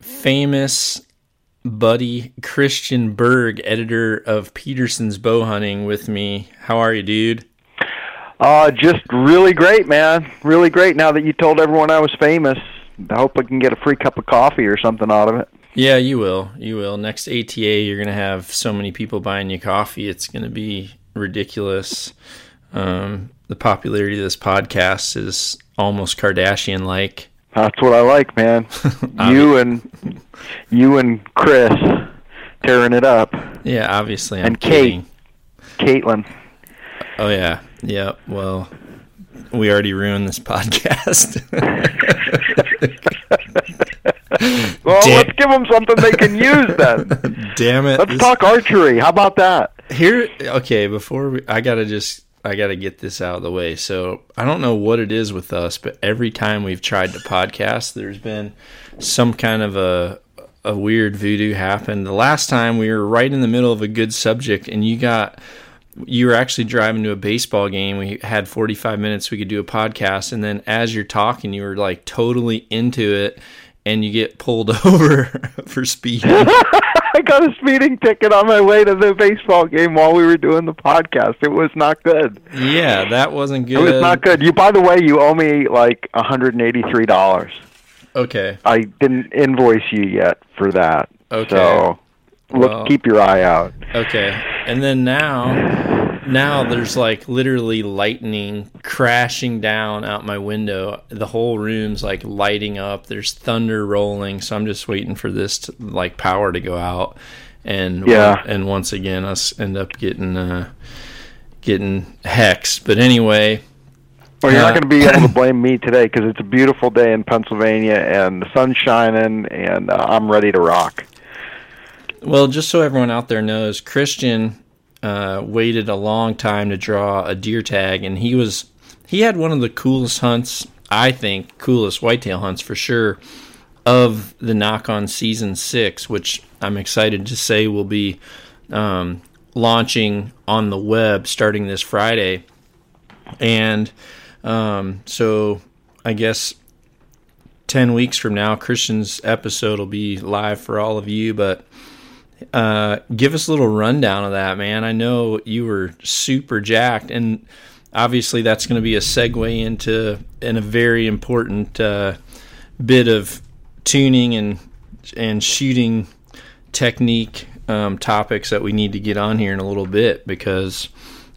famous buddy Christian Berg, editor of Petersen's Bow Hunting, with me. How are you, dude? Uh, just really great, man. Really great. Now that you told everyone I was famous, I hope I can get a free cup of coffee or something out of it. Yeah, you will. You will. Next ATA, you're going to have so many people buying you coffee. It's going to be ridiculous. Um, the popularity of this podcast is almost Kardashian like. That's what I like, man. you and you and Chris tearing it up. Yeah, obviously. I'm and kidding. Kate, Caitlin. Oh yeah, yeah. Well, we already ruined this podcast. well, Damn. let's give them something they can use then. Damn it! Let's this... talk archery. How about that? Here, okay. Before we, I gotta just I got to get this out of the way. So I don't know what it is with us, but every time we've tried to podcast, there's been some kind of a a weird voodoo happen. The last time we were right in the middle of a good subject, and you got you were actually driving to a baseball game. We had 45 minutes. We could do a podcast, and then as you're talking, you were like totally into it, and you get pulled over for speeding. I got a speeding ticket on my way to the baseball game while we were doing the podcast. It was not good. Yeah, that wasn't good. It was not good. You, by the way, you owe me like $183. Okay. I didn't invoice you yet for that. Okay. So look, well, keep your eye out. Okay. And then now, now there's like literally lightning crashing down out my window. The whole room's like lighting up. There's thunder rolling. So I'm just waiting for this to, like power to go out. And yeah. and once again, us end up getting uh, getting hexed. But anyway, well, you're not going to be able to blame me today because it's a beautiful day in Pennsylvania and the sun's shining and uh, I'm ready to rock. Well, just so everyone out there knows, Christian uh, waited a long time to draw a deer tag, and he was he had one of the coolest hunts, I think, coolest whitetail hunts for sure, of the nock on season six, which I'm excited to say will be um, launching on the web starting this Friday, and um, so I guess 10 weeks from now, Christian's episode will be live for all of you, but uh, give us a little rundown of that, man. I know you were super jacked, and obviously that's going to be a segue into and a very important uh, bit of tuning and and shooting technique um, topics that we need to get on here in a little bit because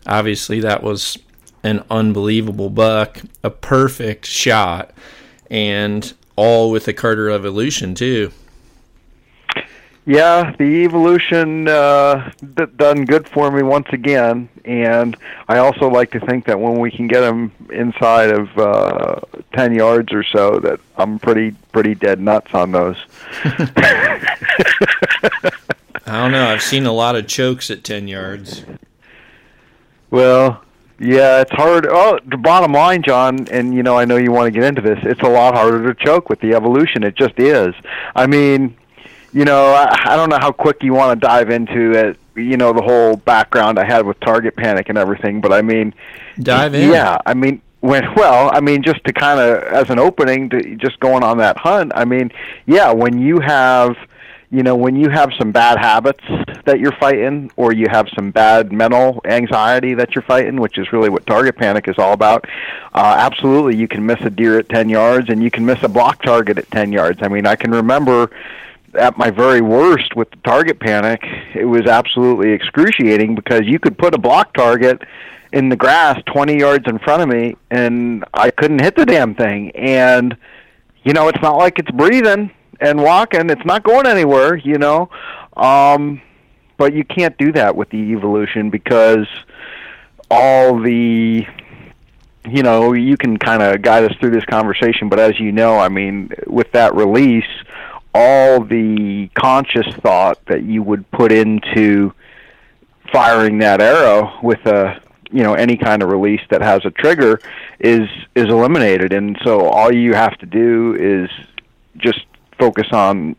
obviously that was an unbelievable buck, a perfect shot, and all with the Carter Evolution too. Yeah, the evolution uh, d- done good for me once again, and I also like to think that when we can get them inside of uh, ten yards or so, that I'm pretty pretty dead nuts on those. I don't know. I've seen a lot of chokes at ten yards. Well, yeah, it's hard. Oh, the bottom line, John, and you know, I know you want to get into this. It's a lot harder to choke with the evolution. It just is. I mean, you know, I, I don't know how quick you want to dive into it. You know, the whole background I had with target panic and everything. But I mean, dive in. Yeah, I mean, when well, I mean, just to kind of as an opening to just going on that hunt. I mean, yeah, when you have you know, when you have some bad habits that you're fighting, or you have some bad mental anxiety that you're fighting, which is really what target panic is all about, uh, absolutely you can miss a deer at 10 yards and you can miss a block target at 10 yards. I mean, I can remember at my very worst with the target panic, it was absolutely excruciating because you could put a block target in the grass 20 yards in front of me and I couldn't hit the damn thing. And, you know, it's not like it's breathing and walking. It's not going anywhere, you know. Um, but you can't do that with the evolution because all the you know you can kind of guide us through this conversation but as you know i mean with that release all the conscious thought that you would put into firing that arrow with a you know any kind of release that has a trigger is is eliminated. And so all you have to do is just focus on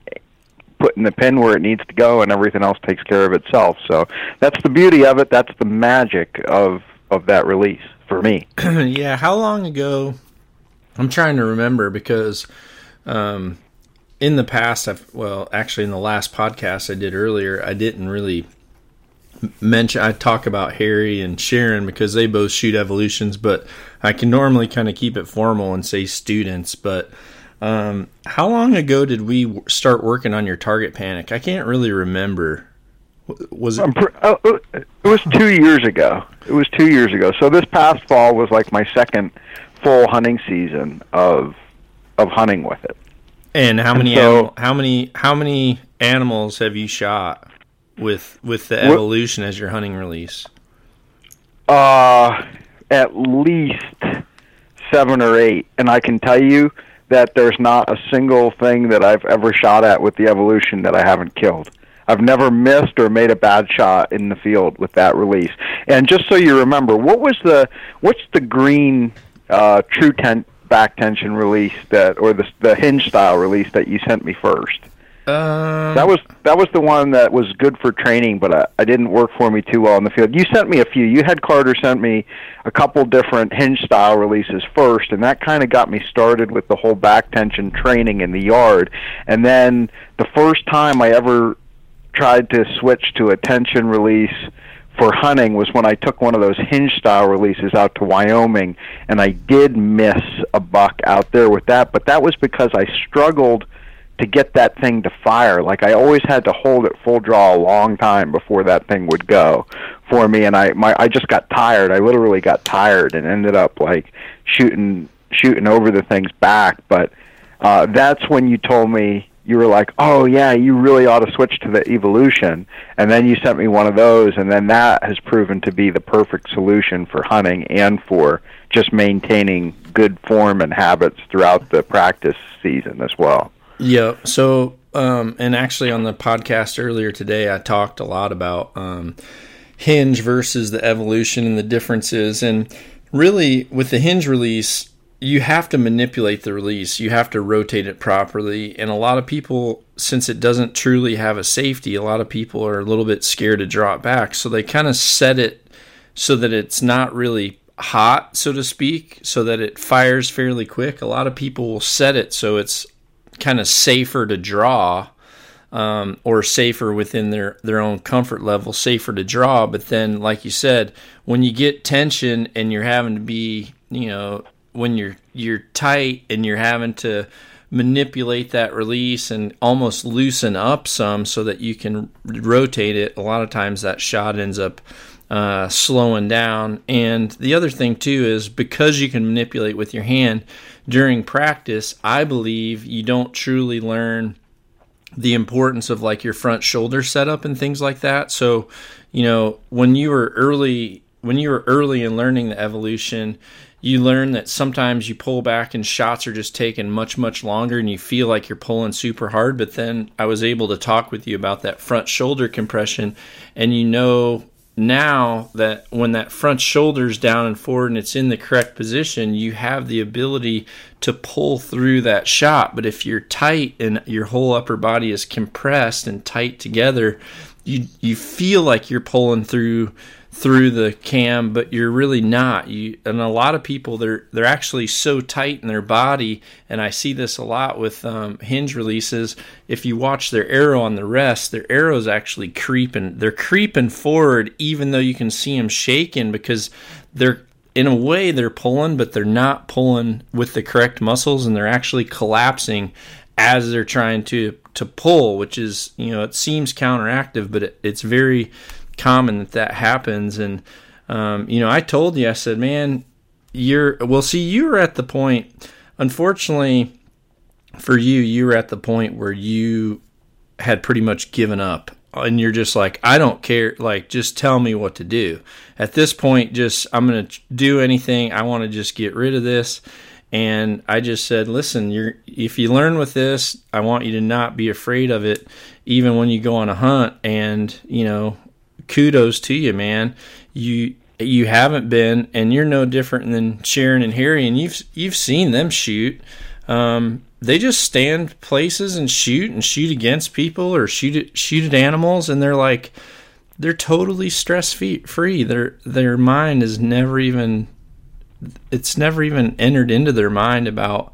putting the pin where it needs to go and everything else takes care of itself. So that's the beauty of it. That's the magic of of that release for me. Yeah. How long ago? I'm trying to remember because um in the past i've well actually in the last podcast i did earlier i didn't really mention I talk about Harry and Sharon because they both shoot evolutions, but I can normally kind of keep it formal and say students. But um, how long ago did we start working on your target panic? I can't really remember. Was it? Oh, oh, it was two years ago. It was two years ago. So this past fall was like my second full hunting season of of hunting with it. And how many and so, animal, how many how many animals have you shot? with with the evolution as your hunting release? Uh, at least seven or eight, and I can tell you that there's not a single thing that I've ever shot at with the evolution that I haven't killed. I've never missed or made a bad shot in the field with that release. And just so you remember, what was the what's the green uh, true tent back tension release that or the the hinge style release that you sent me first? Um, that was that was the one that was good for training, but I, I didn't work for me too well in the field. You sent me a few. You had Carter sent me a couple different hinge style releases first, and that kind of got me started with the whole back tension training in the yard. And then the first time I ever tried to switch to a tension release for hunting was when I took one of those hinge style releases out to Wyoming, and I did miss a buck out there with that, but that was because I struggled to get that thing to fire. Like I always had to hold it full draw a long time before that thing would go for me and I my I just got tired. I literally got tired and ended up like shooting shooting over the thing's back, but uh that's when you told me you were like, "Oh yeah, you really ought to switch to the evolution." And then you sent me one of those and then that has proven to be the perfect solution for hunting and for just maintaining good form and habits throughout the practice season as well. Yeah. So, um, and actually on the podcast earlier today, I talked a lot about um, hinge versus the evolution and the differences. And really, with the hinge release, you have to manipulate the release. You have to rotate it properly. And a lot of people, since it doesn't truly have a safety, a lot of people are a little bit scared to draw it back. So they kind of set it so that it's not really hot, so to speak, so that it fires fairly quick. A lot of people will set it so it's kind of safer to draw um, or safer within their, their own comfort level, safer to draw. But then, like you said, when you get tension and you're having to be, you know, when you're you're tight and you're having to manipulate that release and almost loosen up some so that you can rotate it. A lot of times that shot ends up uh, slowing down. And the other thing too is because you can manipulate with your hand, during practice, I believe you don't truly learn the importance of like your front shoulder setup and things like that. So, you know, when you were early when you were early in learning the evolution, you learn that sometimes you pull back and shots are just taking much much longer and you feel like you're pulling super hard but then I was able to talk with you about that front shoulder compression and you know now that when that front shoulder's down and forward and it's in the correct position, you have the ability to pull through that shot. But if you're tight and your whole upper body is compressed and tight together, you you feel like you're pulling through through the cam, but you're really not. You and a lot of people they're they're actually so tight in their body, and I see this a lot with um, hinge releases. If you watch their arrow on the rest, their arrow's actually creeping. They're creeping forward, even though you can see them shaking because they're in a way they're pulling, but they're not pulling with the correct muscles, and they're actually collapsing as they're trying to to pull, which is you know it seems counteractive, but it, it's very common that that happens. And um, you know, I told you, I said, man, you're well. See, you were at the point. Unfortunately, for you, you were at the point where you had pretty much given up and you're just like i don't care like just tell me what to do at this point just i'm going to do anything i want to just get rid of this And I just said, listen, you're if you learn with this, I want you to not be afraid of it, even when you go on a hunt. And you know, kudos to you, man. You you haven't been, and you're no different than Sharon and Harry, and you've you've seen them shoot. Um, they just stand places and shoot and shoot against people or shoot at, shoot at animals, and they're like they're totally stress free. Their their mind is never even it's never even entered into their mind about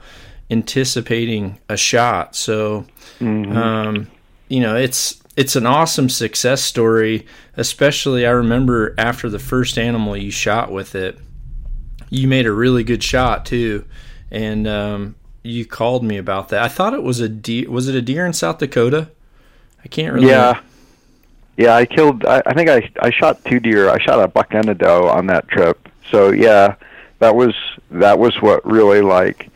anticipating a shot. So, mm-hmm. um, you know, it's it's an awesome success story. Especially, I remember after the first animal you shot with it, you made a really good shot too, and um, you called me about that. I thought it was a deer. Was it a deer in South Dakota? I can't really. Yeah. Yeah, I killed. I, I think I I shot two deer. I shot a buck and a doe on that trip. So yeah, that was that was what really like.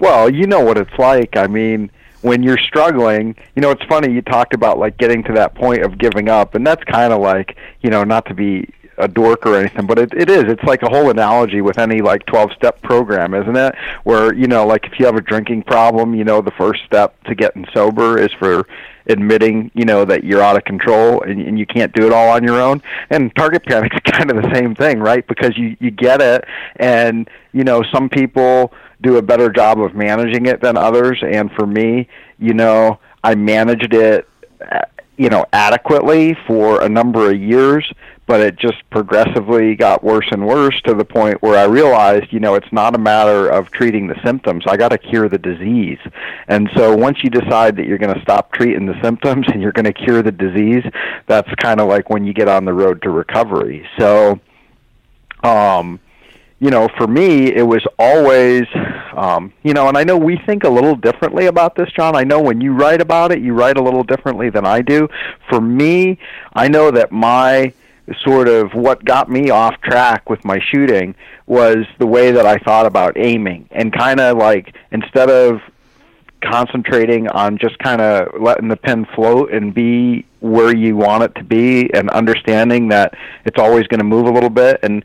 Well, you know what it's like. I mean, when you're struggling, you know, it's funny. You talked about like getting to that point of giving up, and that's kind of like you know, not to be a dork or anything, but it, it is. It's like a whole analogy with any like 12 step program, isn't it? Where, you know, like if you have a drinking problem, you know, the first step to getting sober is for admitting, you know, that you're out of control and, and you can't do it all on your own. And target panic's kind of the same thing, right? Because you, you get it and, you know, some people do a better job of managing it than others. And for me, you know, I managed it, you know, adequately for a number of years but it just progressively got worse and worse to the point where I realized, you know, it's not a matter of treating the symptoms. I got to cure the disease. And so once you decide that you're going to stop treating the symptoms and you're going to cure the disease, that's kind of like when you get on the road to recovery. So um you know, for me, it was always, um, you know, and I know we think a little differently about this, John. I know when you write about it, you write a little differently than I do. For me, I know that my sort of what got me off track with my shooting was the way that I thought about aiming and kind of like instead of concentrating on just kind of letting the pin float and be where you want it to be and understanding that it's always going to move a little bit and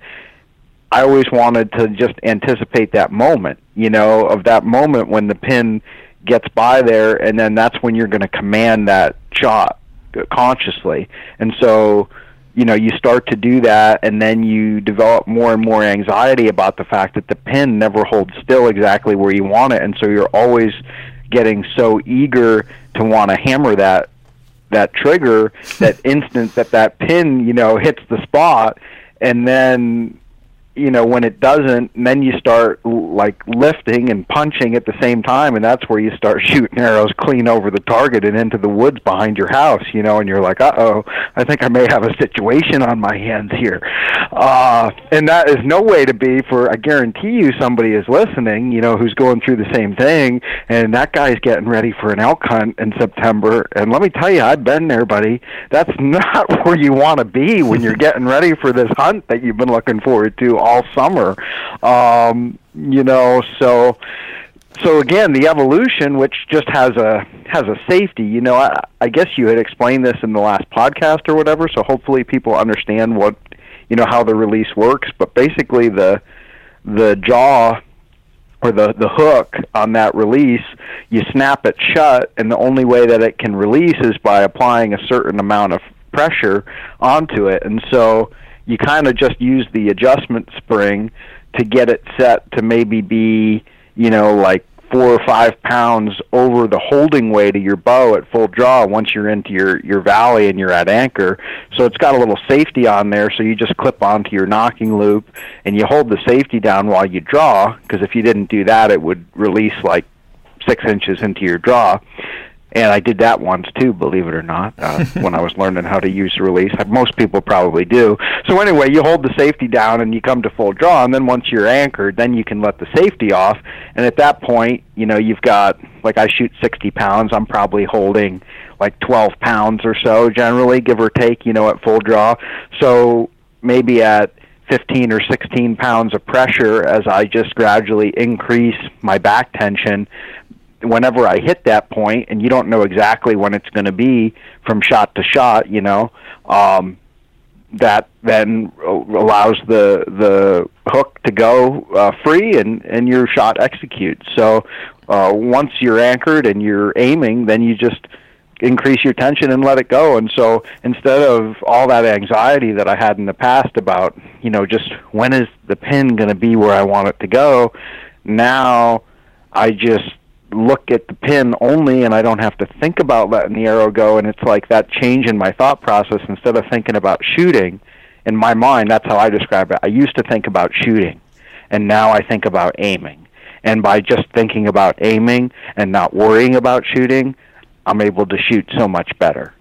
I always wanted to just anticipate that moment, you know, of that moment when the pin gets by there and then that's when you're going to command that shot consciously. And so you know you start to do that and then you develop more and more anxiety about the fact that the pin never holds still exactly where you want it and so you're always getting so eager to want to hammer that that trigger that instant that that pin you know hits the spot and then you know when it doesn't then you start like lifting and punching at the same time and that's where you start shooting arrows clean over the target and into the woods behind your house you know and you're like uh-oh i think i may have a situation on my hands here. Uh and that is no way to be for i guarantee you somebody is listening you know who's going through the same thing and that guy's getting ready for an elk hunt in september. And let me tell you i've been there buddy. That's not where you want to be when you're getting ready for this hunt that you've been looking forward to all summer. Um, you know, so so again, the evolution, which just has a has a safety. You know, I, I guess you had explained this in the last podcast or whatever. So hopefully, people understand what you know how the release works. But basically, the the jaw or the the hook on that release, you snap it shut, and the only way that it can release is by applying a certain amount of pressure onto it. And so you kind of just use the adjustment spring to get it set to maybe be, you know, like four or five pounds over the holding weight of your bow at full draw once you're into your your valley and you're at anchor. So it's got a little safety on there so you just clip onto your nocking loop and you hold the safety down while you draw because if you didn't do that it would release like six inches into your draw and I did that once too, believe it or not, uh, when I was learning how to use release. Most people probably do. So anyway, you hold the safety down and you come to full draw, and then once you're anchored, then you can let the safety off. And at that point, you know, you've got like I shoot 60 pounds. I'm probably holding like 12 pounds or so, generally, give or take. You know, at full draw. So maybe at 15 or 16 pounds of pressure as I just gradually increase my back tension whenever I hit that point, and you don't know exactly when it's going to be from shot to shot, you know, um, that then allows the the hook to go uh, free and and your shot executes. So uh, once you're anchored and you're aiming, then you just increase your tension and let it go. And so instead of all that anxiety that I had in the past about, you know, just when is the pin going to be where I want it to go, now I just look at the pin only and I don't have to think about letting the arrow go and it's like that change in my thought process instead of thinking about shooting in my mind that's how I describe it. I used to think about shooting and now I think about aiming. And by just thinking about aiming and not worrying about shooting, I'm able to shoot so much better.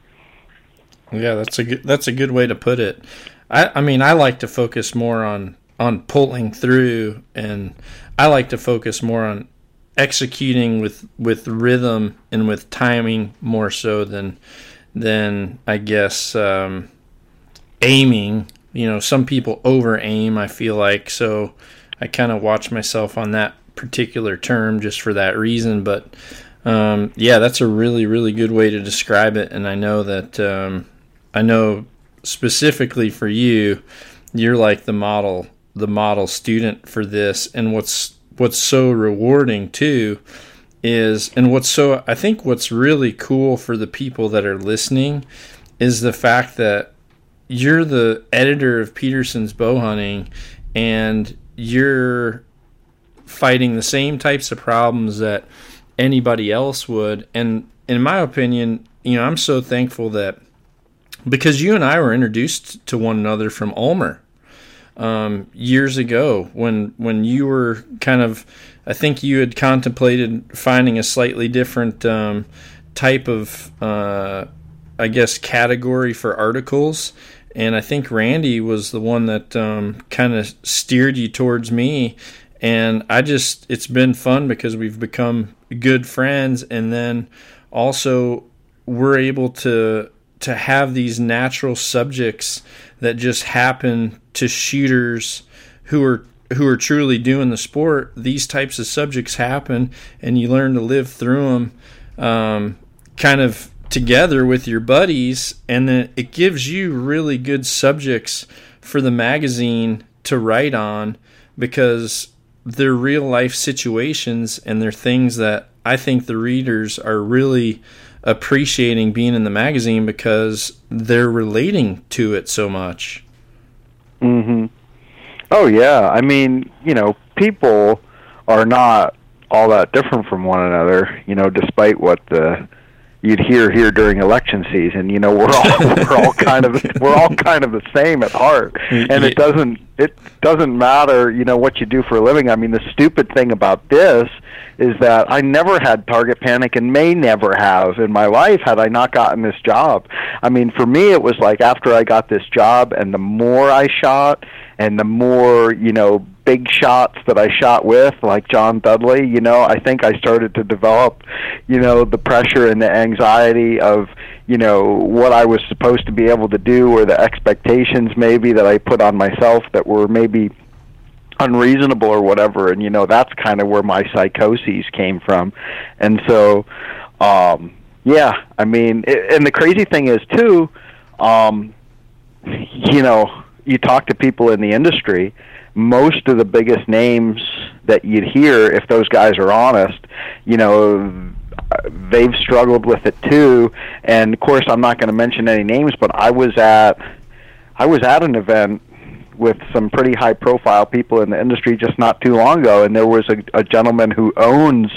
Yeah, that's a good that's a good way to put it. I I mean, I like to focus more on on pulling through and I like to focus more on executing with with rhythm and with timing more so than than I guess um, aiming. You know, some people over aim. I feel like so. I kind of watch myself on that particular term just for that reason. But um, yeah, that's a really really good way to describe it. And I know that um, I know specifically for you, you're like the model the model student for this. And what's what's so rewarding too is and what's so I think what's really cool for the people that are listening is the fact that you're the editor of Petersen's bow hunting and you're fighting the same types of problems that anybody else would. And in my opinion you know I'm so thankful that because you and I were introduced to one another from Ulmer um, years ago when when you were kind of I think you had contemplated finding a slightly different um, type of uh, I guess category for articles. And I think Randy was the one that um, kind of steered you towards me. And I just it's been fun because we've become good friends. And then also we're able to to have these natural subjects that just happen to shooters who are who are truly doing the sport. These types of subjects happen, and you learn to live through them, um, kind of together with your buddies, and then it gives you really good subjects for the magazine to write on because they're real life situations and they're things that I think the readers are really appreciating being in the magazine because they're relating to it so much. Mhm. Oh yeah, I mean, you know, people are not all that different from one another, you know, despite what the you'd hear here during election season. You know, we're all we're all kind of we're all kind of the same at heart, and it doesn't it doesn't matter. You know what you do for a living. I mean, the stupid thing about this is that I never had target panic and may never have in my life had I not gotten this job. I mean, for me, it was like after I got this job, and the more I shot, and the more you know big shots that I shot with, like John Dudley, you know, I think I started to develop, you know, the pressure and the anxiety of, you know, what I was supposed to be able to do or the expectations maybe that I put on myself that were maybe unreasonable or whatever. And you know that's kind of where my psychoses came from. And so um yeah i mean it, and the crazy thing is too um you know you talk to people in the industry most of the biggest names that you'd hear if those guys are honest you know they've struggled with it too. And of course I'm not going to mention any names but I was at I was at an event with some pretty high profile people in the industry just not too long ago and there was a, a gentleman who owns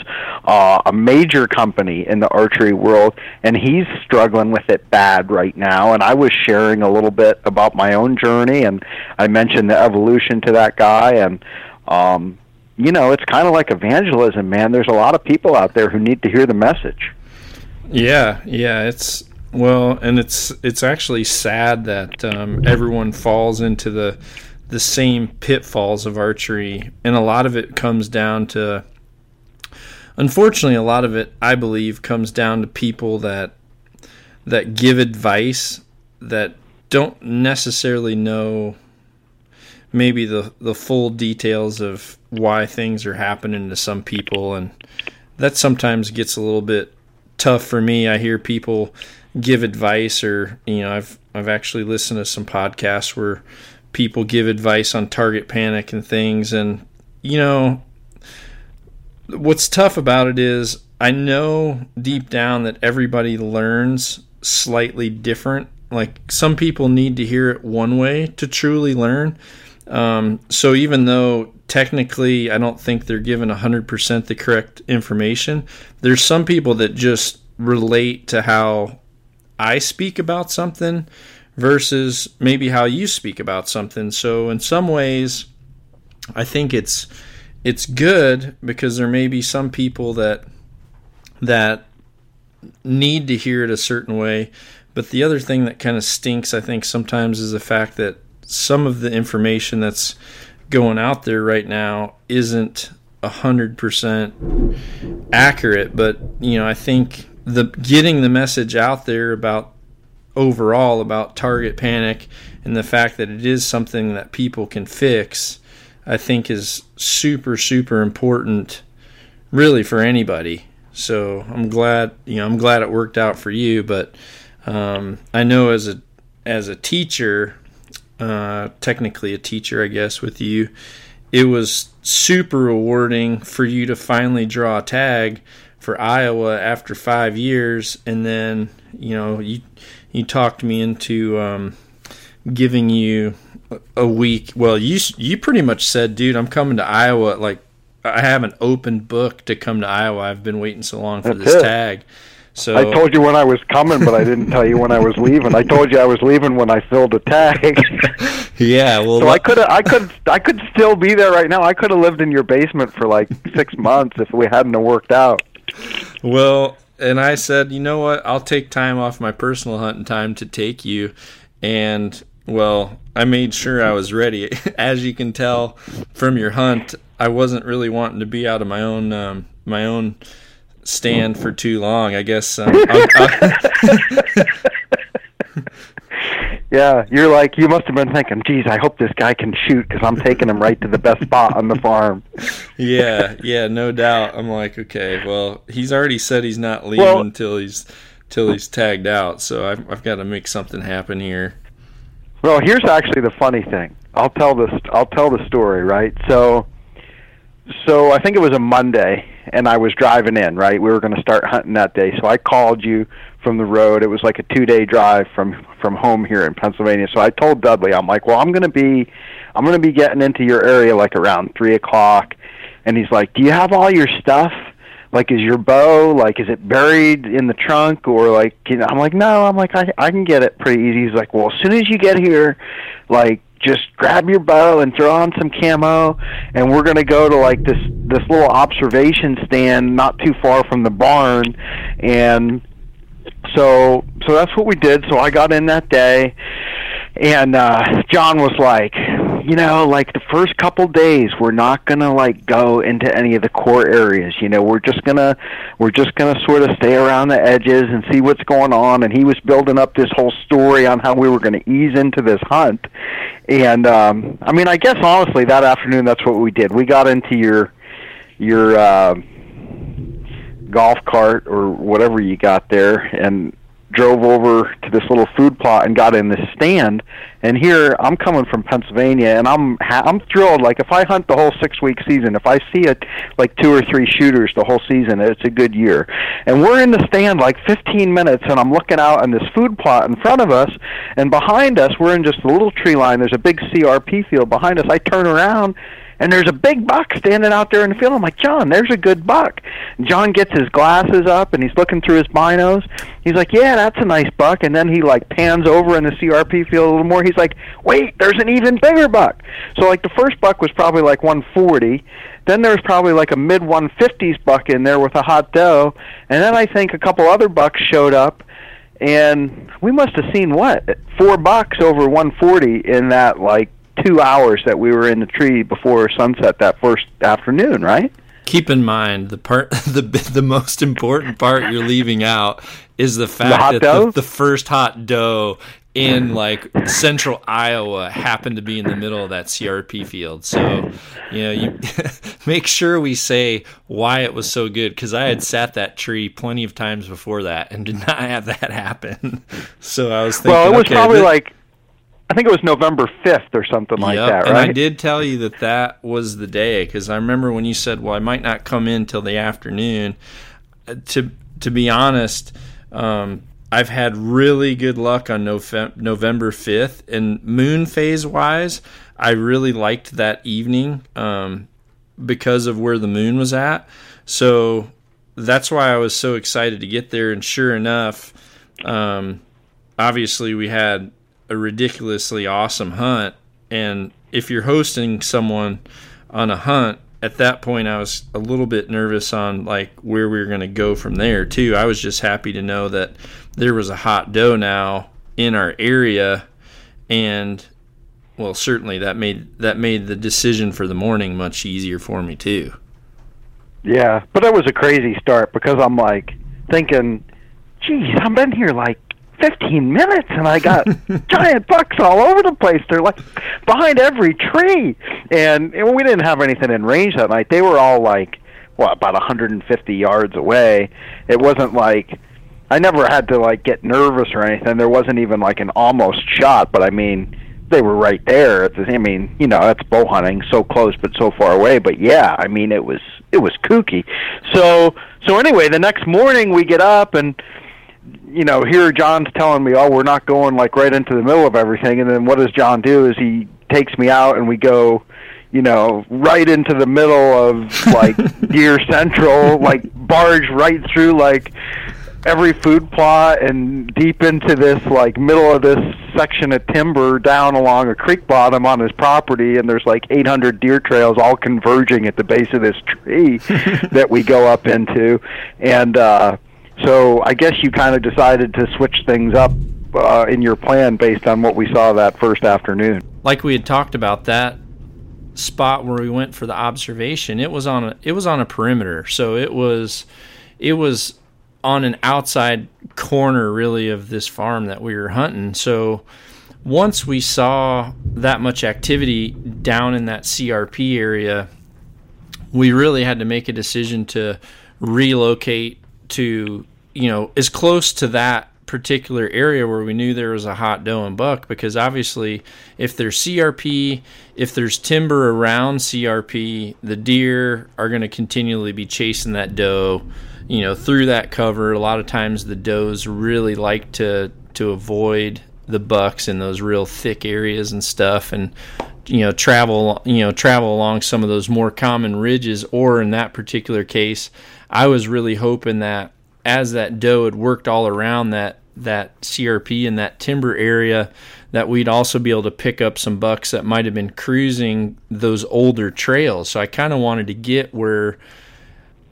uh, a major company in the archery world and he's struggling with it bad right now and I was sharing a little bit about my own journey and I mentioned the evolution to that guy and um you know it's kind of like evangelism man. There's a lot of people out there who need to hear the message. Yeah yeah it's well, and it's it's actually sad that um, everyone falls into the the same pitfalls of archery, and a lot of it comes down to. Unfortunately, a lot of it, I believe, comes down to people that that give advice that don't necessarily know maybe the the full details of why things are happening to some people and that sometimes gets a little bit tough for me. I hear people give advice or you know I've I've actually listened to some podcasts where people give advice on target panic and things. And, you know, what's tough about it is I know deep down that everybody learns slightly different. Like some people need to hear it one way to truly learn. Um, so even though technically I don't think they're given 100% the correct information, there's some people that just relate to how I speak about something versus maybe how you speak about something. So in some ways, I think it's it's good because there may be some people that that need to hear it a certain way. But the other thing that kind of stinks, I think, sometimes is the fact that some of the information that's going out there right now isn't a hundred percent accurate. But you know, I think the getting the message out there about overall about target panic and the fact that it is something that people can fix, I think is super super important, really for anybody. So I'm glad you know I'm glad it worked out for you, but um, I know as a as a teacher, uh, technically a teacher, I guess, with you, it was super rewarding for you to finally draw a tag for Iowa after five years, and then you know you you talked me into um, giving you a week. Well, you you pretty much said, dude, I'm coming to Iowa like I have an open book to come to Iowa. I've been waiting so long for this tag. So I told you when I was coming, but I didn't tell you when I was leaving. I told you I was leaving when I filled a tag. yeah, well, so I could I could I could still be there right now. I could have lived in your basement for like six months if we hadn't worked out. Well, and I said, you know what? I'll take time off my personal hunting time to take you, and well, I made sure I was ready. As you can tell from your hunt, I wasn't really wanting to be out of my own um, my own stand for too long. I guess. Um, yeah, you're like you must have been thinking, "Geez, I hope this guy can shoot because I'm taking him right to the best spot on the farm." yeah, yeah, no doubt. I'm like, okay, well, he's already said he's not leaving well, until he's till he's tagged out, so I've, I've got to make something happen here. Well, here's actually the funny thing. I'll tell this. I'll tell the story, right? So so I think it was a Monday, and I was driving in. Right, we were going to start hunting that day. So I called you from the road. It was like a two-day drive from from home here in Pennsylvania. So I told Dudley, I'm like, well, I'm going to be, I'm going to be getting into your area like around three o'clock. And he's like, do you have all your stuff? Like, is your bow like, is it buried in the trunk or like? You know, I'm like, no. I'm like, I I can get it pretty easy. He's like, well, as soon as you get here, like just grab your bow and throw on some camo and we're going to go to like this this little observation stand not too far from the barn. And so so that's what we did. So i got in that day and uh john was like you know, like the first couple days, we're not gonna like go into any of the core areas. You know, we're just gonna we're just gonna sort of stay around the edges and see what's going on. And he was building up this whole story on how we were to ease into this hunt. And um, I mean, I guess honestly, that afternoon, that's what we did. We got into your your uh, golf cart or whatever you got there, and drove over to this little food plot and got in this stand. And here I'm coming from Pennsylvania, and I'm ha- I'm thrilled. Like if I hunt the whole six week season, if I see it like two or three shooters the whole season, it's a good year. And we're in the stand like 15 minutes, and I'm looking out on this food plot in front of us, and behind us we're in just a little tree line. There's a big CRP field behind us. I turn around and there's a big buck standing out there in the field. I'm like, John, there's a good buck. And John gets his glasses up and he's looking through his binos. He's like, yeah, that's a nice buck. And then he like pans over in the CRP field a little more. He's like, wait, there's an even bigger buck. So like the first buck was probably like 140. Then there was probably like a mid 150s buck in there with a hot doe. And then I think a couple other bucks showed up and we must have seen what four bucks over 140 in that like two hours that we were in the tree before sunset that first afternoon, right? Keep in mind the part the the most important part you're leaving out is the fact the that the, the, first hot doe in like central Iowa happened to be in the middle of that CRP field. So, you know, you make sure we say why it was so good because I had sat that tree plenty of times before that and did not have that happen. So I was thinking, well, it was okay, probably like I think it was November fifth or something like Yep, that, And I did tell you that that was the day because I remember when you said, "Well, I might not come in till the afternoon." Uh, To to be honest, um, I've had really good luck on Novem- November fifth, and moon phase wise, I really liked that evening um, because of where the moon was at. So that's why I was so excited to get there. And sure enough, um, obviously we had a ridiculously awesome hunt and if you're hosting someone on a hunt at that point I was a little bit nervous on like where we were going to go from there too. I was just happy to know that there was a hot doe now in our area and well certainly that made that made the decision for the morning much easier for me too. Yeah, but that was a crazy start because I'm like thinking, geez, I've been here like 15 minutes and I got giant bucks all over the place. They're like behind every tree, and, and we didn't have anything in range that night. They were all like, what, about 150 yards away. It wasn't like I never had to like get nervous or anything. There wasn't even like an almost shot, but I mean, they were right there. It's, I mean, you know, that's bow hunting, so close but so far away. But yeah, I mean, it was it was kooky. So so anyway, the next morning we get up and you know, here John's telling me, "Oh, we're not going like right into the middle of everything." And then what does John do? Is he takes me out and we go, you know, right into the middle of like Deer Central, like barge right through like every food plot and deep into this like middle of this section of timber down along a creek bottom on his property and there's like 800 deer trails all converging at the base of this tree that we go up into and uh so I guess you kind of decided to switch things up uh, in your plan based on what we saw that first afternoon. like we had talked about that spot where we went for the observation it was on a it was on a perimeter so it was it was on an outside corner really of this farm that we were hunting so once we saw that much activity down in that CRP area we really had to make a decision to relocate to you know as close to that particular area where we knew there was a hot doe and buck because obviously if there's CRP if there's timber around CRP the deer are going to continually be chasing that doe you know through that cover. A lot of times the does really like to to avoid the bucks in those real thick areas and stuff and you know travel you know travel along some of those more common ridges or in that particular case I was really hoping that as that doe had worked all around that that CRP and that timber area that we'd also be able to pick up some bucks that might have been cruising those older trails. So I kind of wanted to get where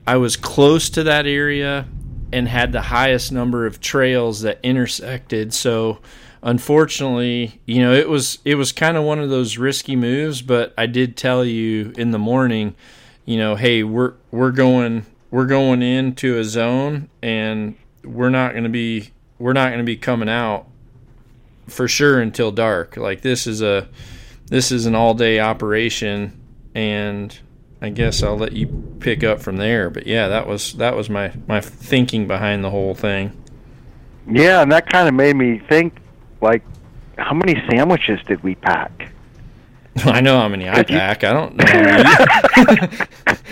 I was close to that area and had the highest number of trails that intersected. So unfortunately, you know, it was it was kind of one of those risky moves, but I did tell you in the morning, you know, hey, we're we're going we're going into a zone and we're not going to be we're not going to be coming out for sure until dark. Like this is a this is an all-day operation and I guess I'll let you pick up from there. But yeah, that was that was my my thinking behind the whole thing. Yeah, and that kind of made me think, like, how many sandwiches did we pack? I know how many I Could you- pack. I don't know.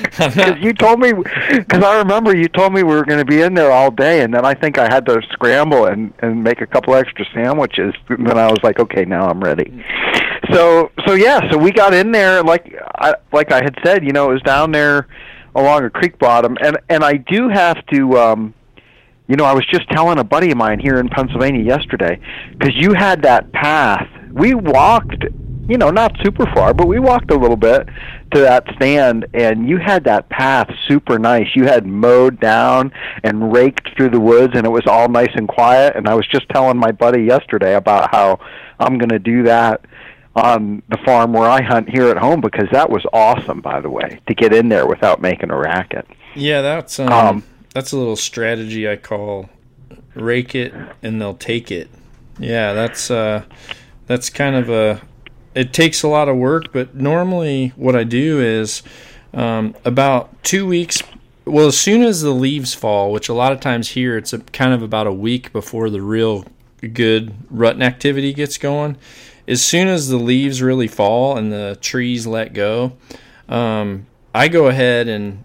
Because you told me, because I remember you told me we were going to be in there all day, and then I think I had to scramble and and make a couple extra sandwiches. And then I was like, okay, now I'm ready. So so yeah, so we got in there like I like I had said, you know, it was down there along a creek bottom, and and I do have to. um you know, I was just telling a buddy of mine here in Pennsylvania yesterday because you had that path. We walked, you know, not super far, but we walked a little bit to that stand, and you had that path super nice. You had mowed down and raked through the woods, and it was all nice and quiet. And I was just telling my buddy yesterday about how I'm going to do that on the farm where I hunt here at home because that was awesome, by the way, to get in there without making a racket. yeah, that's um, Um, that's a little strategy I call rake it and they'll take it. Yeah, that's uh, that's kind of a. It takes a lot of work, but normally what I do is um, about two weeks. Well, as soon as the leaves fall, which a lot of times here it's a, kind of about a week before the real good rutting activity gets going. As soon as the leaves really fall and the trees let go, um, I go ahead and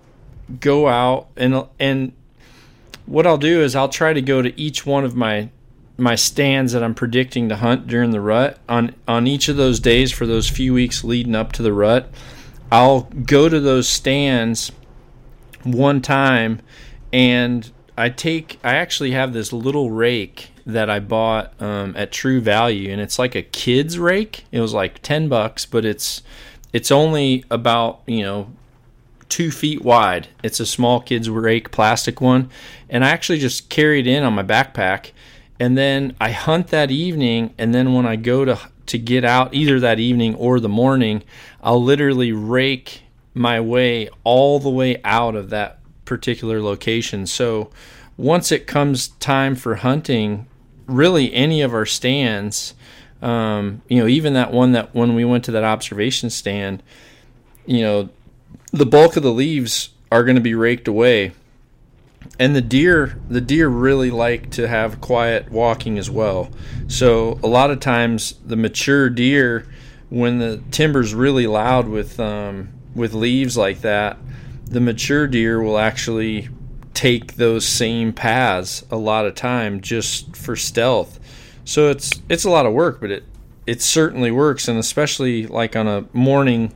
go out and and what I'll do is I'll try to go to each one of my my stands that I'm predicting to hunt during the rut on on each of those days for those few weeks leading up to the rut. I'll go to those stands one time and I take I actually have this little rake that I bought um, at True Value and it's like a kid's rake. It was like 10 bucks, but it's it's only about, you know, two feet wide. It's a small kid's rake plastic one. And I actually just carry it in on my backpack and then I hunt that evening and then when I go to to get out either that evening or the morning, I'll literally rake my way all the way out of that particular location. So once it comes time for hunting, really any of our stands, um, you know, even that one that when we went to that observation stand, you know, the bulk of the leaves are going to be raked away. And the deer the deer really like to have quiet walking as well. So a lot of times the mature deer when the timber's really loud with um, with leaves like that the mature deer will actually take those same paths a lot of time just for stealth. So it's it's a lot of work but it it certainly works. And especially like on a morning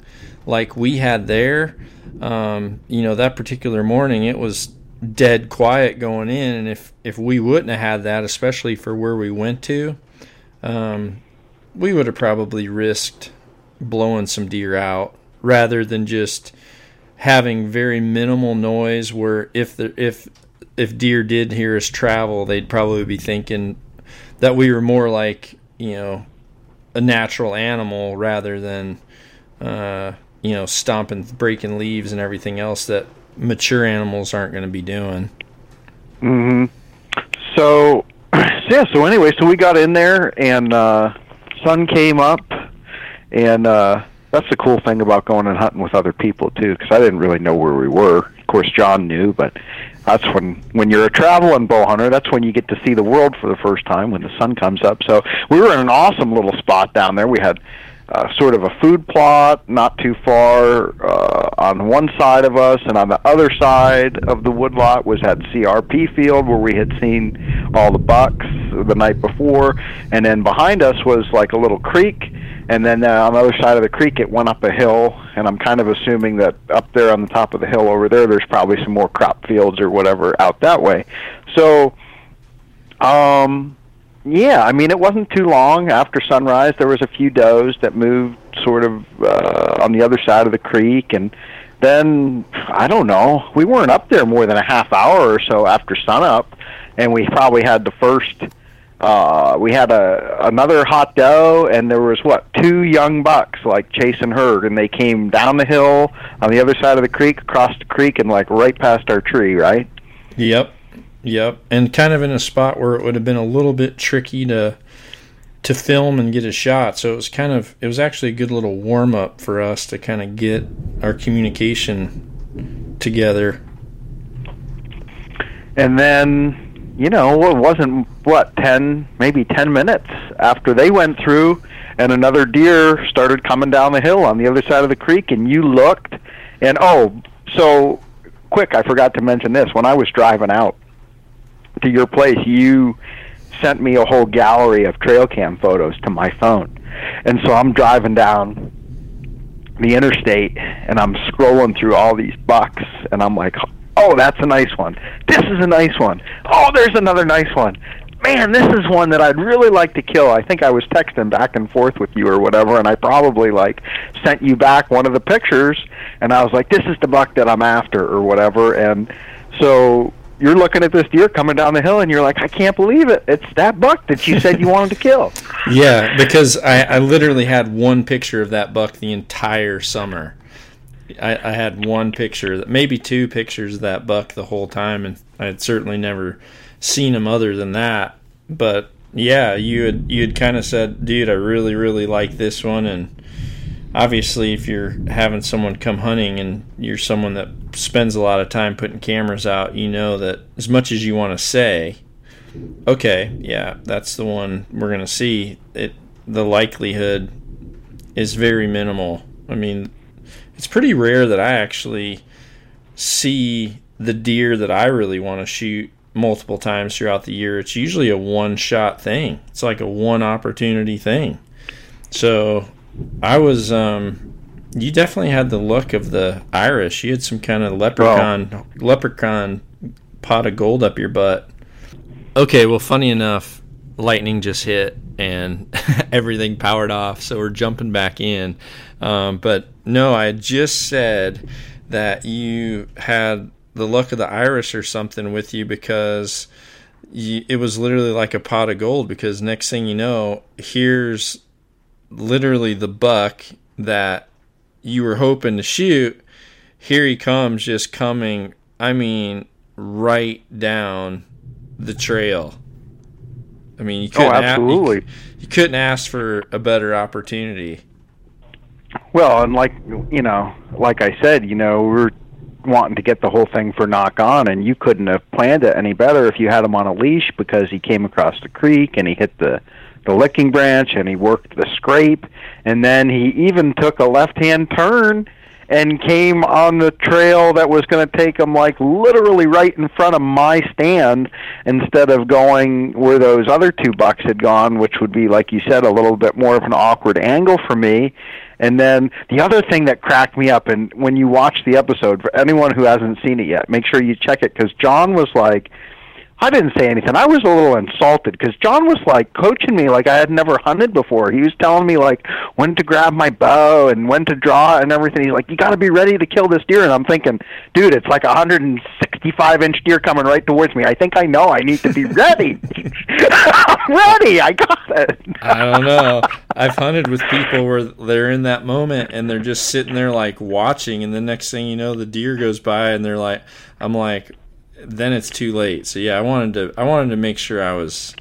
like we had there um, you know that particular morning it was dead quiet going in. And if if we wouldn't have had that especially for where we went to um, we would have probably risked blowing some deer out rather than just having very minimal noise where if the if if deer did hear us travel they'd probably be thinking that we were more like you know a natural animal rather than uh, you know stomping breaking leaves and everything else that mature animals aren't going to be doing. hmm So, yeah. So anyway, so we got in there, and uh, sun came up, and uh, that's the cool thing about going and hunting with other people too, because I didn't really know where we were. Of course, John knew, but that's when when you're a traveling bow hunter, that's when you get to see the world for the first time when the sun comes up. So we were in an awesome little spot down there. We had uh, sort of a food plot not too far uh, on one side of us, and on the other side of the woodlot was that CRP field where we had seen all the bucks the night before, and then behind us was like a little creek, and then uh, on the other side of the creek it went up a hill, and I'm kind of assuming that up there on the top of the hill over there, there's probably some more crop fields or whatever out that way. So, um, yeah, I mean, it wasn't too long after sunrise. There was a few does that moved sort of uh, on the other side of the creek, and then I don't know. We weren't up there more than a half hour or so after sunup, and we probably had the first. Uh, we had a another hot doe, and there was what two young bucks like chasing herd, and they came down the hill on the other side of the creek, across the creek, and like right past our tree, right? Yep. Yep, and kind of in a spot where it would have been a little bit tricky to to film and get a shot. So it was kind of it was actually a good little warm up for us to kind of get our communication together. And then, you know, it wasn't what, 10, maybe 10 minutes after they went through and another deer started coming down the hill on the other side of the creek and you looked and oh, so quick, I forgot to mention this. When I was driving out to your place, you sent me a whole gallery of trail cam photos to my phone. And so I'm driving down the interstate and I'm scrolling through all these bucks and I'm like, "Oh, that's a nice one. This is a nice one. Oh, there's another nice one. Man, this is one that I'd really like to kill." I think I was texting back and forth with you or whatever and I probably like sent you back one of the pictures and I was like, "This is the buck that I'm after" or whatever and so you're looking at this deer coming down the hill and you're like, I can't believe it. It's that buck that you said you wanted to kill. Yeah, because I, I literally had one picture of that buck the entire summer. I, I had one picture, maybe two pictures of that buck the whole time, and I had certainly never seen him other than that. But yeah, you had you had kind of said, dude, I really really like this one, and obviously, if you're having someone come hunting and you're someone that spends a lot of time putting cameras out, you know that as much as you want to say, okay, yeah, that's the one we're gonna see. It the likelihood is very minimal. I mean, it's pretty rare that I actually see the deer that I really want to shoot multiple times throughout the year. It's usually a one shot thing. It's like a one opportunity thing. So I was um you definitely had the look of the Irish. You had some kind of leprechaun oh. leprechaun pot of gold up your butt. Okay, well funny enough, lightning just hit and everything powered off, so we're jumping back in. Um, but no, I just said that you had the luck of the Irish or something with you because you, it was literally like a pot of gold. Because next thing you know, here's literally the buck that you were hoping to shoot. Here he comes, just coming. I mean, right down the trail. I mean, you oh, couldn't. Oh, absolutely. you, you couldn't ask for a better opportunity. Well, and like you know, like I said, you know, we're wanting to get the whole thing for Nock On, and you couldn't have planned it any better if you had him on a leash because he came across the creek and he hit the the licking branch and he worked the scrape, and then he even took a left hand turn and came on the trail that was going to take him like literally right in front of my stand instead of going where those other two bucks had gone, which would be like you said a little bit more of an awkward angle for me. And then the other thing that cracked me up, and when you watch the episode, for anyone who hasn't seen it yet, make sure you check it because John was like, I didn't say anything. I was a little insulted because John was like coaching me like I had never hunted before. He was telling me like when to grab my bow and when to draw and everything. He's like, "You got to be ready to kill this deer." And I'm thinking, dude, it's like a 165 inch deer coming right towards me. I think I know I need to be ready. I'm ready. I got it. I don't know. I've hunted with people where they're in that moment and they're just sitting there like watching, and the next thing you know, the deer goes by and they're like, I'm like, then it's too late. So yeah, I wanted to I wanted to make sure I was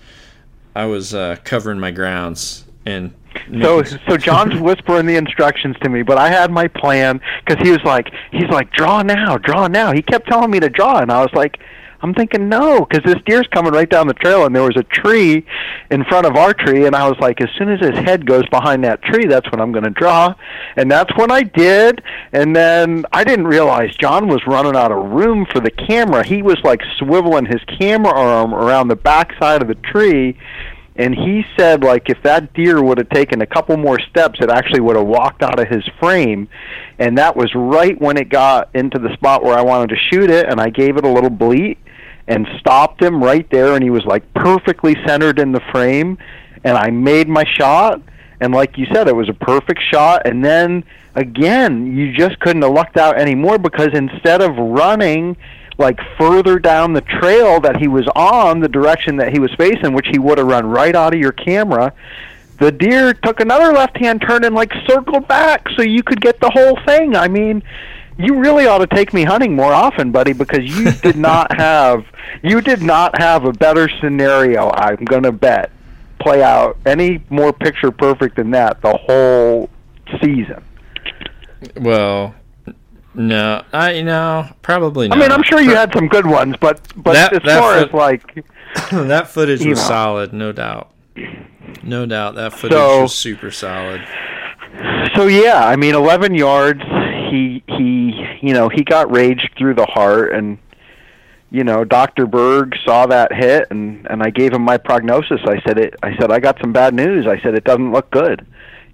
I was uh, covering my grounds and so so John's whispering the instructions to me, but I had my plan because he was like he's like draw now, draw now. He kept telling me to draw, and I was like, I'm thinking no, because this deer's coming right down the trail, and there was a tree in front of our tree, and I was like, as soon as his head goes behind that tree, that's when I'm going to draw, and that's when I did, and then I didn't realize John was running out of room for the camera. He was like swiveling his camera arm around the backside of the tree, and he said like if that deer would have taken a couple more steps, it actually would have walked out of his frame, and that was right when it got into the spot where I wanted to shoot it, and I gave it a little bleat and stopped him right there and he was like perfectly centered in the frame and I made my shot and like you said it was a perfect shot and then again you just couldn't have lucked out anymore because instead of running like further down the trail that he was on the direction that he was facing which he would have run right out of your camera the deer took another left hand turn and like circled back so you could get the whole thing. I mean you really ought to take me hunting more often, buddy, because you did not have you did not have a better scenario. I'm going to bet play out any more picture perfect than that the whole season. Well, no, I you know probably. Not. I mean, I'm sure you had some good ones, but but that, as that far foot, as like that footage was know. solid, no doubt, no doubt that footage so, was super solid. So yeah, I mean, 11 yards he he you know he got raged through the heart and you know Dr. Berg saw that hit and and I gave him my prognosis. I said it I said I got some bad news. I said it doesn't look good.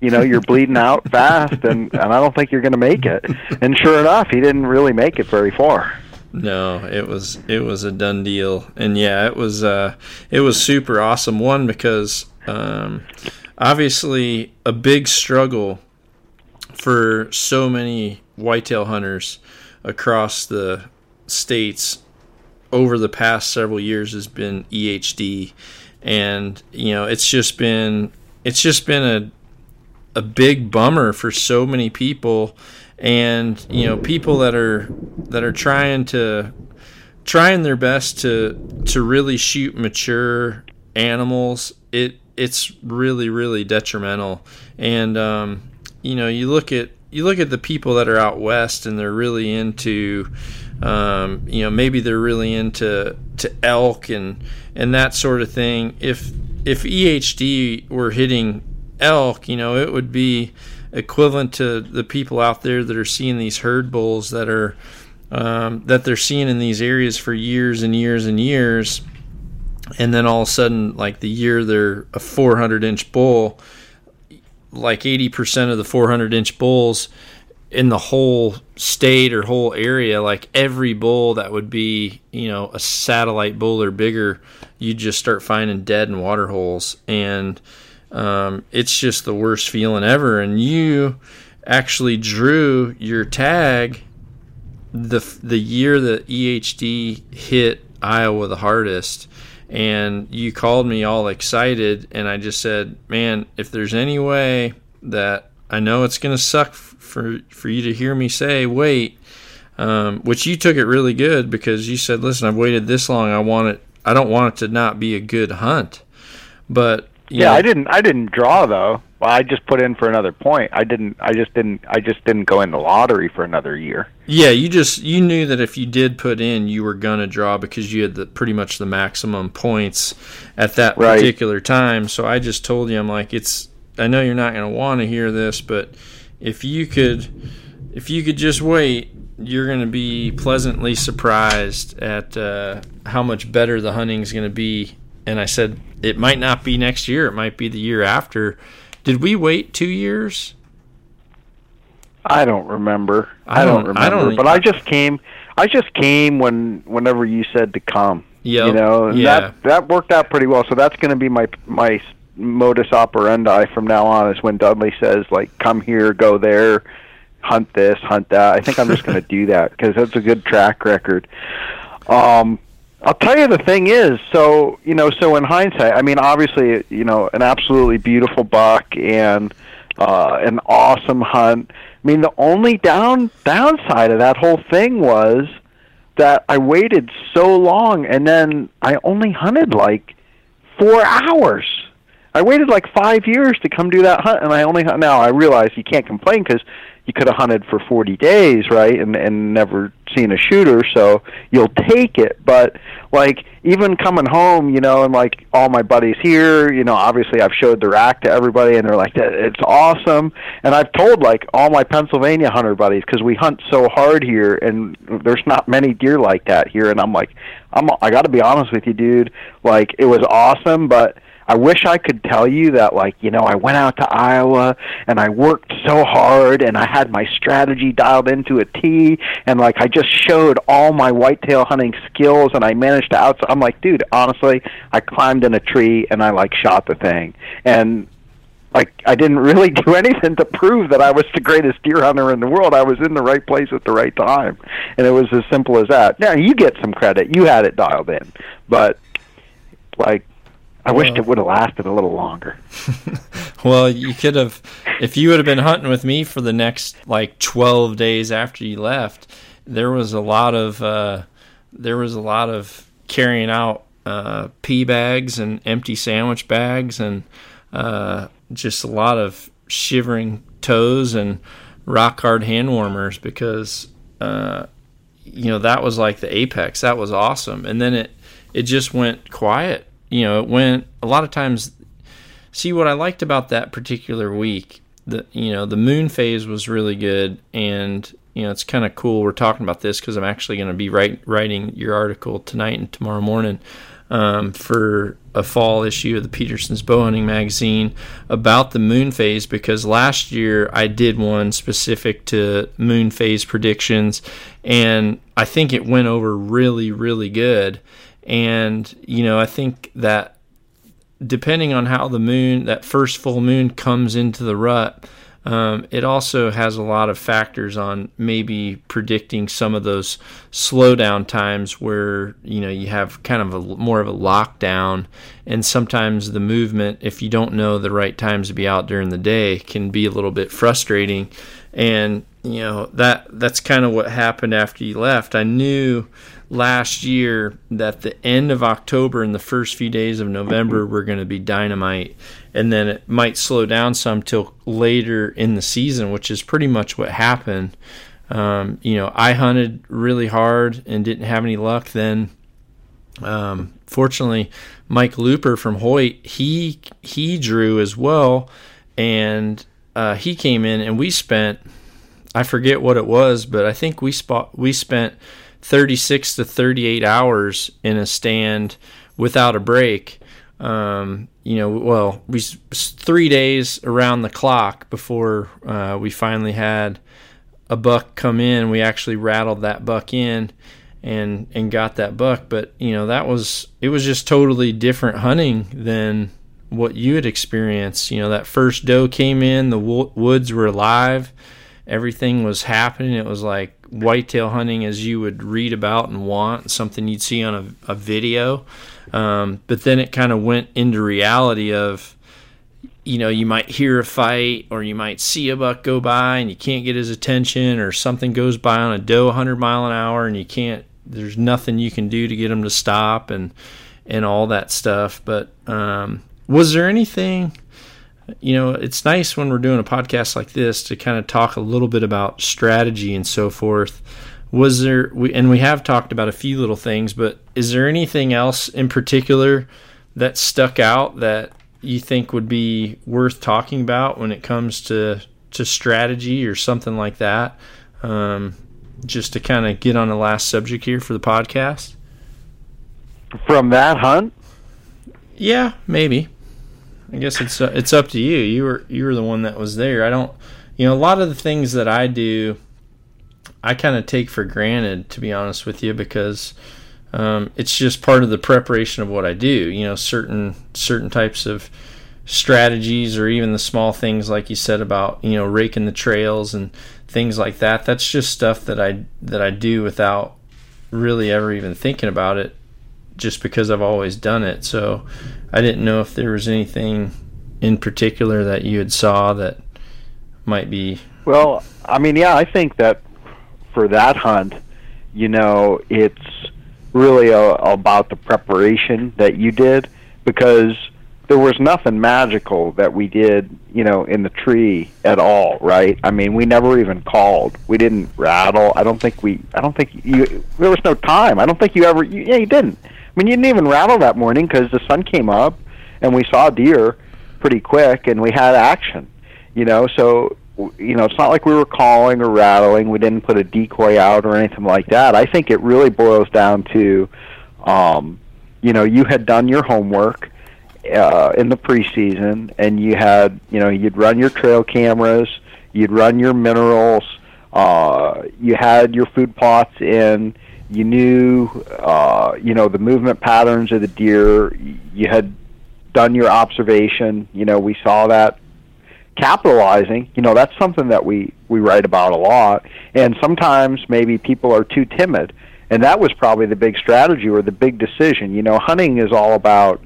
You know, you're bleeding out fast and and I don't think you're going to make it. And sure enough, he didn't really make it very far. No, it was it was a done deal. And yeah, it was uh it was super awesome one because um obviously a big struggle for so many whitetail hunters across the states over the past several years has been EHD, and you know it's just been it's just been a a big bummer for so many people, and you know people that are that are trying to trying their best to to really shoot mature animals, it it's really really detrimental. And um, you know, you look at you look at the people that are out west and they're really into um, you know maybe they're really into to elk and and that sort of thing. If if EHD were hitting elk you know it would be equivalent to the people out there that are seeing these herd bulls that are um, that they're seeing in these areas for years and years and years. And then all of a sudden like the year they're a 400 inch bull like 80% of the 400 inch bulls in the whole state or whole area, like every bull that would be, you know, a satellite bull or bigger, you just start finding dead in water holes. And um, it's just the worst feeling ever. And you actually drew your tag the the year that EHD hit Iowa the hardest and you called me all excited and I just said, "Man, if there's any way that I know it's to suck for for you to hear me say wait um, which you took it really good because you said listen I've waited this long. I want it I don't want it to not be a good hunt. But yeah know, I didn't I didn't draw though well, I just put in for another point. I didn't. I just didn't. I just didn't go in the lottery for another year. Yeah, you just you knew that if you did put in, you were gonna draw because you had the pretty much the maximum points at that right. particular time. So I just told you, I'm like, it's. I know you're not gonna want to hear this, but if you could, if you could just wait, you're gonna be pleasantly surprised at uh, how much better the hunting's gonna be. And I said it might not be next year; it might be the year after did we wait two years? I don't remember. I don't, I don't remember. I don't, but I just came. I just came when whenever you said to come. Yeah. You know, yeah. that that worked out pretty well. So that's going to be my my modus operandi from now on. Is when Dudley says like, "Come here, go there, hunt this, hunt that." I think I'm just going to do that because that's a good track record. Um, I'll tell you the thing is, so you know, so in hindsight, I mean, obviously, you know, an absolutely beautiful buck and uh, an awesome hunt. I mean, the only down downside of that whole thing was that I waited so long, and then I only hunted like four hours. I waited like five years to come do that hunt, and I only hunt. Now I realize you can't complain because you could have hunted for 40 days, right, and and never seen a shooter, so you'll take it. But like even coming home, you know, and like all my buddies here, you know, obviously I've showed the rack to everybody, and they're like, "It's awesome." And I've told like all my Pennsylvania hunter buddies because we hunt so hard here, and there's not many deer like that here. And I'm like, I'm I got to be honest with you, dude. Like it was awesome, but I wish I could tell you that like, you know, I went out to Iowa and I worked so hard and I had my strategy dialed into a T and like I just showed all my whitetail hunting skills and I managed to out I'm like, dude, honestly, I climbed in a tree and I like shot the thing. And like I didn't really do anything to prove that I was the greatest deer hunter in the world. I was in the right place at the right time, and it was as simple as that. Now you get some credit; you had it dialed in, but like I well, wished it would have lasted a little longer. well, you could have, if you would have been hunting with me for the next like 12 days after you left, there was a lot of, uh, there was a lot of carrying out uh, pee bags and empty sandwich bags and uh, just a lot of shivering toes and rock hard hand warmers because, uh, you know, that was like the apex. That was awesome. And then it, it just went quiet you know, it went a lot of times. See what I liked about that particular week. The you know the moon phase was really good, and you know it's kind of cool. We're talking about this because I'm actually going to be write, writing your article tonight and tomorrow morning um, for a fall issue of the Petersen's Bowhunting magazine about the moon phase because last year I did one specific to moon phase predictions, and I think it went over really really good. And, you know, I think that depending on how the moon, that first full moon comes into the rut, um, it also has a lot of factors on maybe predicting some of those slowdown times where you know you have kind of a more of a lockdown, and sometimes the movement, if you don't know the right times to be out during the day, can be a little bit frustrating. And you know that that's kind of what happened after you left. I knew last year that the end of October and the first few days of November were going to be dynamite, and then it might slow down some till later in the season, which is pretty much what happened. Um, you know, I hunted really hard and didn't have any luck then. Um, fortunately, Mike Looper from Hoyt, he he drew as well, and uh, he came in and we spent I forget what it was, but I think we spot we spent 36 to 38 hours in a stand without a break. Um, you know, well, we three days around the clock before uh, we finally had a buck come in. We actually rattled that buck in and and got that buck. But you know, that was it was just totally different hunting than what you had experienced. You know, that first doe came in, the woods were alive, everything was happening. It was like whitetail hunting as you would read about and want, something you'd see on a, a video. Um, but then it kind of went into reality of, you know, you might hear a fight or you might see a buck go by and you can't get his attention, or something goes by on a doe 100 mile an hour and you can't, there's nothing you can do to get him to stop and, and all that stuff. But um, was there anything? You know, it's nice when we're doing a podcast like this to kind of talk a little bit about strategy and so forth. Was there, we, and we have talked about a few little things, but is there anything else in particular that stuck out that you think would be worth talking about when it comes to to strategy or something like that? Um, just to kind of get on the last subject here for the podcast. From that hunt? Yeah, maybe. I guess it's uh, it's up to you. You were you were the one that was there. I don't, you know, a lot of the things that I do, I kind of take for granted, to be honest with you, because um, it's just part of the preparation of what I do. You know, certain certain types of strategies, or even the small things like you said about you know raking the trails and things like that. That's just stuff that I that I do without really ever even thinking about it just because I've always done it. So I didn't know if there was anything in particular that you had saw that might be. Well, I mean, yeah, I think that for that hunt, you know, it's really a, about the preparation that you did because there was nothing magical that we did, you know, in the tree at all, right? I mean, we never even called. We didn't rattle. I don't think we. I don't think you. There was no time. I don't think you ever. You, yeah, you didn't. I mean, you didn't even rattle that morning because the sun came up, and we saw deer pretty quick, and we had action. You know, so you know, it's not like we were calling or rattling. We didn't put a decoy out or anything like that. I think it really boils down to, um, you know, you had done your homework uh, in the preseason, and you had, you know, you'd run your trail cameras, you'd run your minerals, uh, you had your food plots in, you knew uh, you know the movement patterns of the deer. You had done your observation. You know we saw that capitalizing. You know that's something that we we write about a lot. And sometimes maybe people are too timid. And that was probably the big strategy or the big decision. You know hunting is all about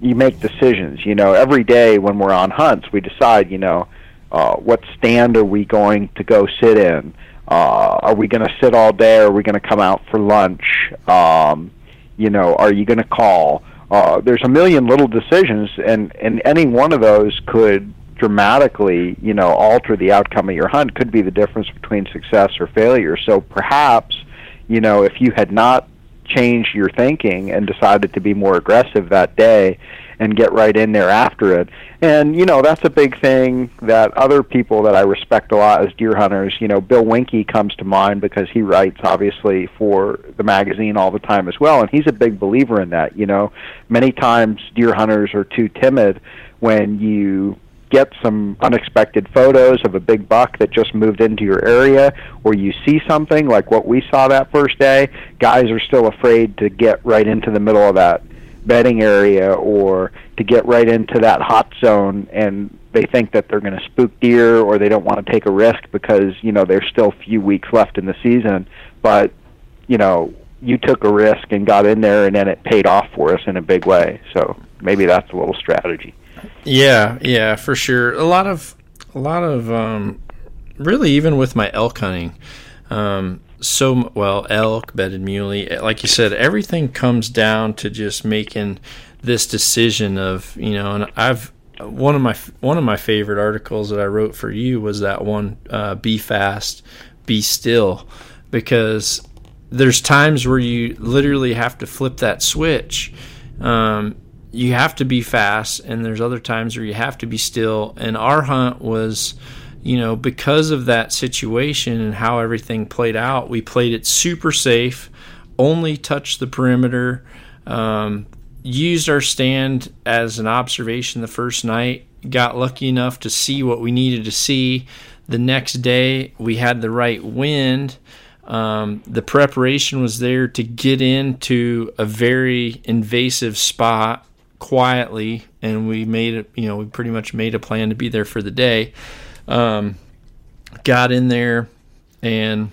you make decisions. You know every day when we're on hunts we decide you know uh, what stand are we going to go sit in uh, are we going to sit all day? Are we going to come out for lunch? Um, you know, are you going to call? Uh, there's a million little decisions, and and any one of those could dramatically, you know, alter the outcome of your hunt. Could be the difference between success or failure. So perhaps, you know, if you had not changed your thinking and decided to be more aggressive that day, and get right in there after it. And you know that's a big thing that other people that I respect a lot as deer hunters. You know, Bill Winke comes to mind because he writes obviously for the magazine all the time as well, and he's a big believer in that. You know, many times deer hunters are too timid when you get some unexpected photos of a big buck that just moved into your area or you see something like what we saw that first day guys are still afraid to get right into the middle of that bedding area or to get right into that hot zone and they think that they're going to spook deer or they don't want to take a risk because you know there's still a few weeks left in the season. But you know you took a risk and got in there and then it paid off for us in a big way. So maybe that's a little strategy. Yeah yeah for sure. A lot of a lot of um really even with my elk hunting um so well elk, bedded muley. Like you said, everything comes down to just making this decision of you know. And I've one of my one of my favorite articles that I wrote for you was that one uh, be fast, be still, because there's times where you literally have to flip that switch. Um, you have to be fast, and there's other times where you have to be still. And our hunt was, you know, because of that situation and how everything played out, we played it super safe, only touched the perimeter, um, used our stand as an observation the first night, got lucky enough to see what we needed to see. The next day, we had the right wind um, the preparation was there to get into a very invasive spot quietly, and we made it. You know, we pretty much made a plan to be there for the day. Um, got in there and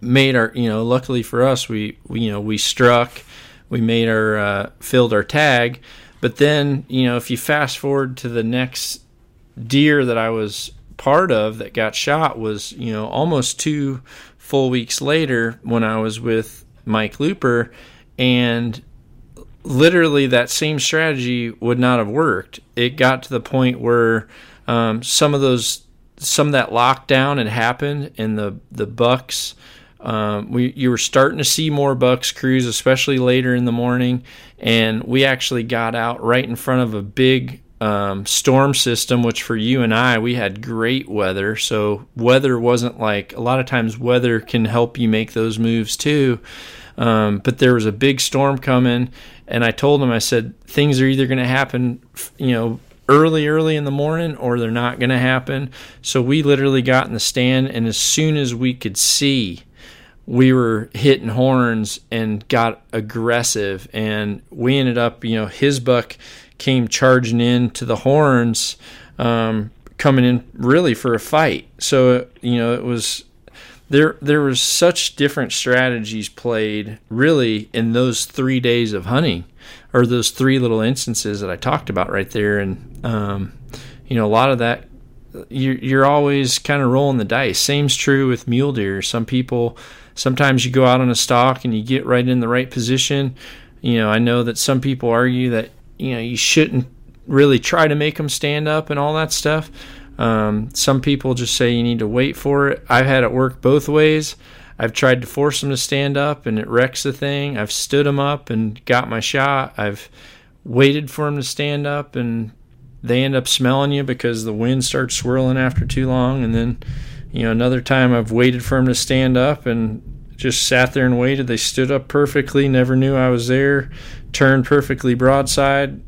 made our. You know, luckily for us, we, we you know we struck. We made our uh, filled our tag, but then you know if you fast forward to the next deer that I was part of that got shot was, you know, almost two full weeks later when I was with Mike Looper, and literally that same strategy would not have worked. It got to the point where um, some of those, some of that lockdown had happened, and the the bucks. Um, we you were starting to see more bucks cruise, especially later in the morning, and we actually got out right in front of a big um, storm system, which for you and I, we had great weather. So weather wasn't like a lot of times weather can help you make those moves too. Um, but there was a big storm coming, and I told him, I said, things are either going to happen, you know, early, early in the morning, or they're not going to happen. So we literally got in the stand, and as soon as we could see, we were hitting horns and got aggressive, and we ended up, you know, his buck came charging in to the horns, um, coming in really for a fight. So you know it was there. There was such different strategies played really in those three days of hunting, or those three little instances that I talked about right there, and um, you know a lot of that. You're, you're always kind of rolling the dice. Same's true with mule deer. Some people, sometimes you go out on a stalk and you get right in the right position. You know, I know that some people argue that you know you shouldn't really try to make them stand up and all that stuff. Um, some people just say you need to wait for it. I've had it work both ways. I've tried to force them to stand up and it wrecks the thing. I've stood them up and got my shot. I've waited for them to stand up and they end up smelling you because the wind starts swirling after too long. And then, you know, another time I've waited for them to stand up and just sat there and waited. They stood up perfectly, never knew I was there, turned perfectly broadside,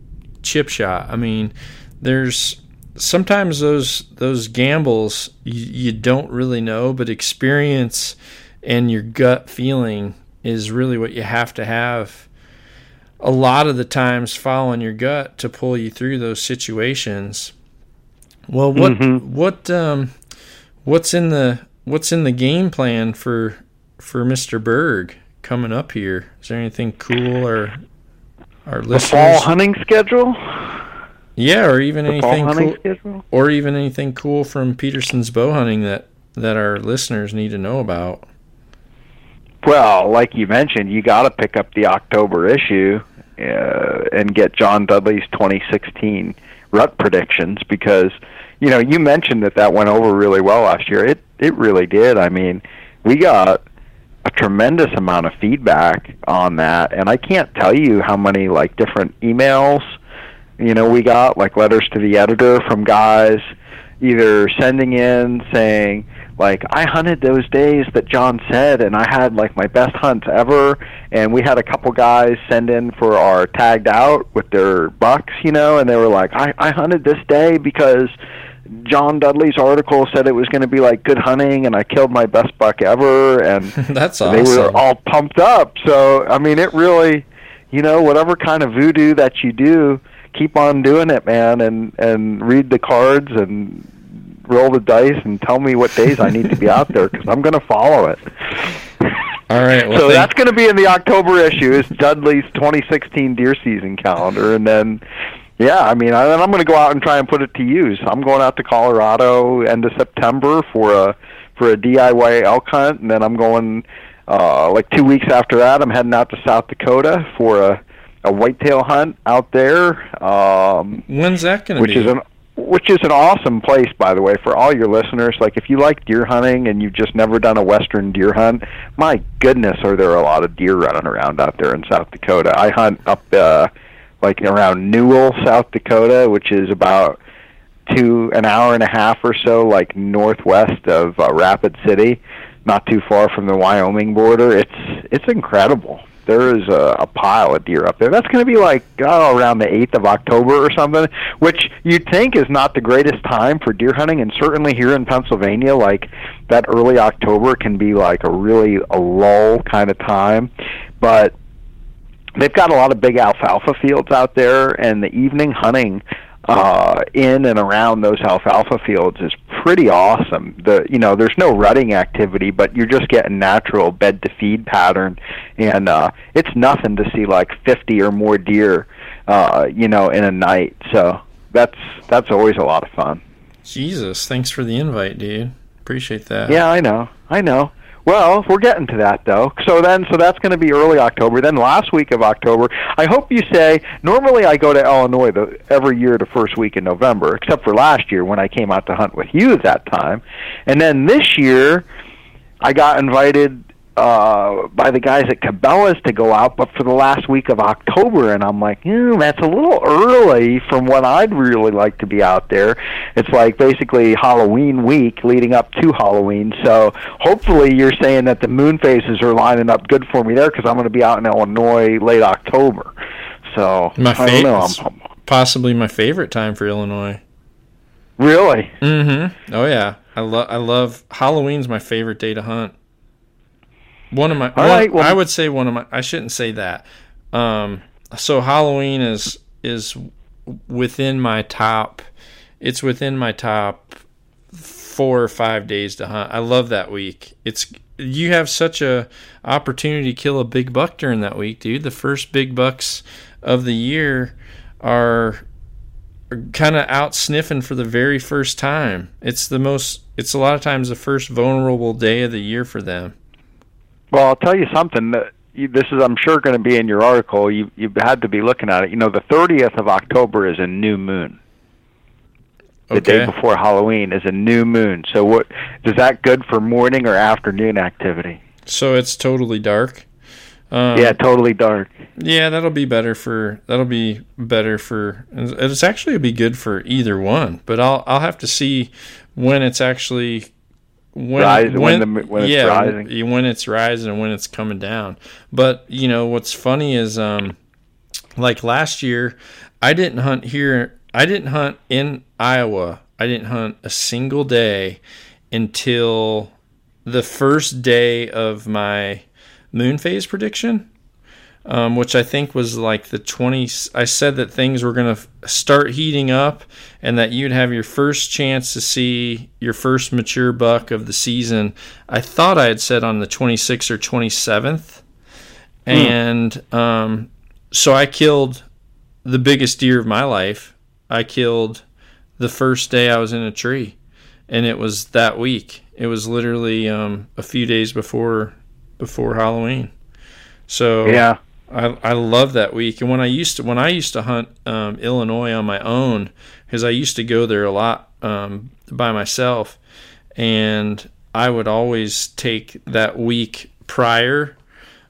chip shot. I mean, there's sometimes those those gambles you, you don't really know, but experience and your gut feeling is really what you have to have a lot of the times following your gut to pull you through those situations. Well, what mm-hmm. what um what's in the what's in the game plan for for Mr. Berg coming up here? Is there anything cool or our listeners? The fall hunting schedule? Yeah, or even the anything cool, schedule? or even anything cool from Petersen's bow hunting that that our listeners need to know about. Well, like you mentioned, you got to pick up the October issue uh, and get John Dudley's 2016 rut predictions because you know you mentioned that that went over really well last year. It it really did. I mean, we got a tremendous amount of feedback on that and I can't tell you how many like different emails you know we got like letters to the editor from guys either sending in saying like I hunted those days that John said and I had like my best hunts ever and we had a couple guys send in for our tagged out with their bucks you know and they were like I I hunted this day because John Dudley's article said it was going to be like good hunting, and I killed my best buck ever, and that's awesome. They were all pumped up. So I mean, it really, you know, whatever kind of voodoo that you do, keep on doing it, man, and and read the cards and roll the dice and tell me what days I need to be out there because I'm going to follow it. All right. Well, so thank- that's going to be in the October issue. Is Dudley's 2016 deer season calendar, and then yeah, I mean, I, I'm going to go out and try and put it to use. I'm going out to Colorado end of September for a for a DIY elk hunt, and then I'm going uh, like two weeks after that. I'm heading out to South Dakota for a a whitetail hunt out there. Um, When's that going to which be? is an which is an awesome place, by the way, for all your listeners. Like, if you like deer hunting and you've just never done a western deer hunt, my goodness, are there a lot of deer running around out there in South Dakota? I hunt up uh, like around Newell, South Dakota, which is about two an hour and a half or so, like northwest of uh, Rapid City, not too far from the Wyoming border. It's it's incredible there is a, a pile of deer up there. That's going to be like oh, around the 8th of October or something, which you'd think is not the greatest time for deer hunting. And certainly here in Pennsylvania, like that early October can be like a really a lull kind of time. But they've got a lot of big alfalfa fields out there, and the evening hunting uh, in and around those alfalfa fields is pretty awesome. The you know there's no rutting activity, but you're just getting natural bed to feed pattern, and uh, it's nothing to see like 50 or more deer, uh, you know, in a night. So that's that's always a lot of fun. Jesus, thanks for the invite, dude. Appreciate that. Yeah, I know, I know. Well, we're getting to that though. So then, so that's going to be early October. Then last week of October, I hope you say. Normally, I go to Illinois the, every year the first week in November, except for last year when I came out to hunt with you at that time. And then this year, I got invited uh, by the guys at Cabela's to go out, but for the last week of October, and I'm like, mm, that's a little early from when I'd really like to be out there. It's like basically Halloween week leading up to Halloween. So hopefully, you're saying that the moon phases are lining up good for me there because I'm going to be out in Illinois late October. So my I don't know. I'm, possibly my favorite time for Illinois. Really? Mm-hmm. Oh yeah, I love I love Halloween's my favorite day to hunt. One of my, All one, right, well- I would say one of my. I shouldn't say that. Um, so Halloween is is within my top. It's within my top four or five days to hunt. I love that week. It's you have such a opportunity to kill a big buck during that week, dude. The first big bucks of the year are kind of out sniffing for the very first time. It's the most. It's a lot of times the first vulnerable day of the year for them. Well, I'll tell you something. That you, this is, I'm sure, going to be in your article. You you had to be looking at it. You know, the 30th of October is a new moon. The Okay. day before Halloween is a new moon. So, what is that good for morning or afternoon activity? So it's totally dark. Um, yeah, totally dark. Yeah, that'll be better for that'll be better for it's actually be good for either one, but I'll I'll have to see when it's actually when Rise- when the- when it's yeah, rising. when it's rising and when it's coming down. But you know what's funny is um like last year I didn't hunt here I didn't hunt in Iowa. I didn't hunt a single day until the first day of my moon phase prediction um, which I think was like the 20. I said that things were going to start heating up and that you'd have your first chance to see your first mature buck of the season. I thought I had said on the 26th or 27th. And um, so I killed the biggest deer of my life. I killed the first day I was in a tree. And it was that week. It was literally um, a few days before before Halloween. So Yeah. I, I love that week. And when I used to when I used to hunt um, Illinois on my own, because I used to go there a lot um, by myself, and I would always take that week prior,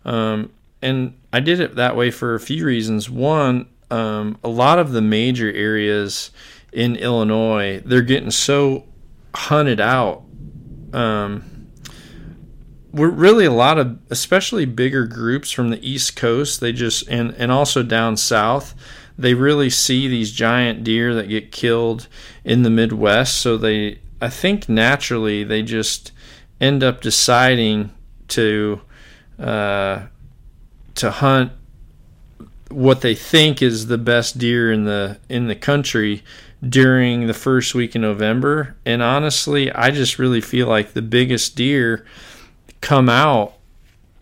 um, and I did it that way for a few reasons. One, um, a lot of the major areas in Illinois, they're getting so hunted out. Um, we're really a lot of especially bigger groups from the east coast they just and and also down south they really see these giant deer that get killed in the midwest. So they i think naturally they just end up deciding to uh, to hunt what they think is the best deer in the in the country during the first week in November. And honestly I just really feel like the biggest deer come out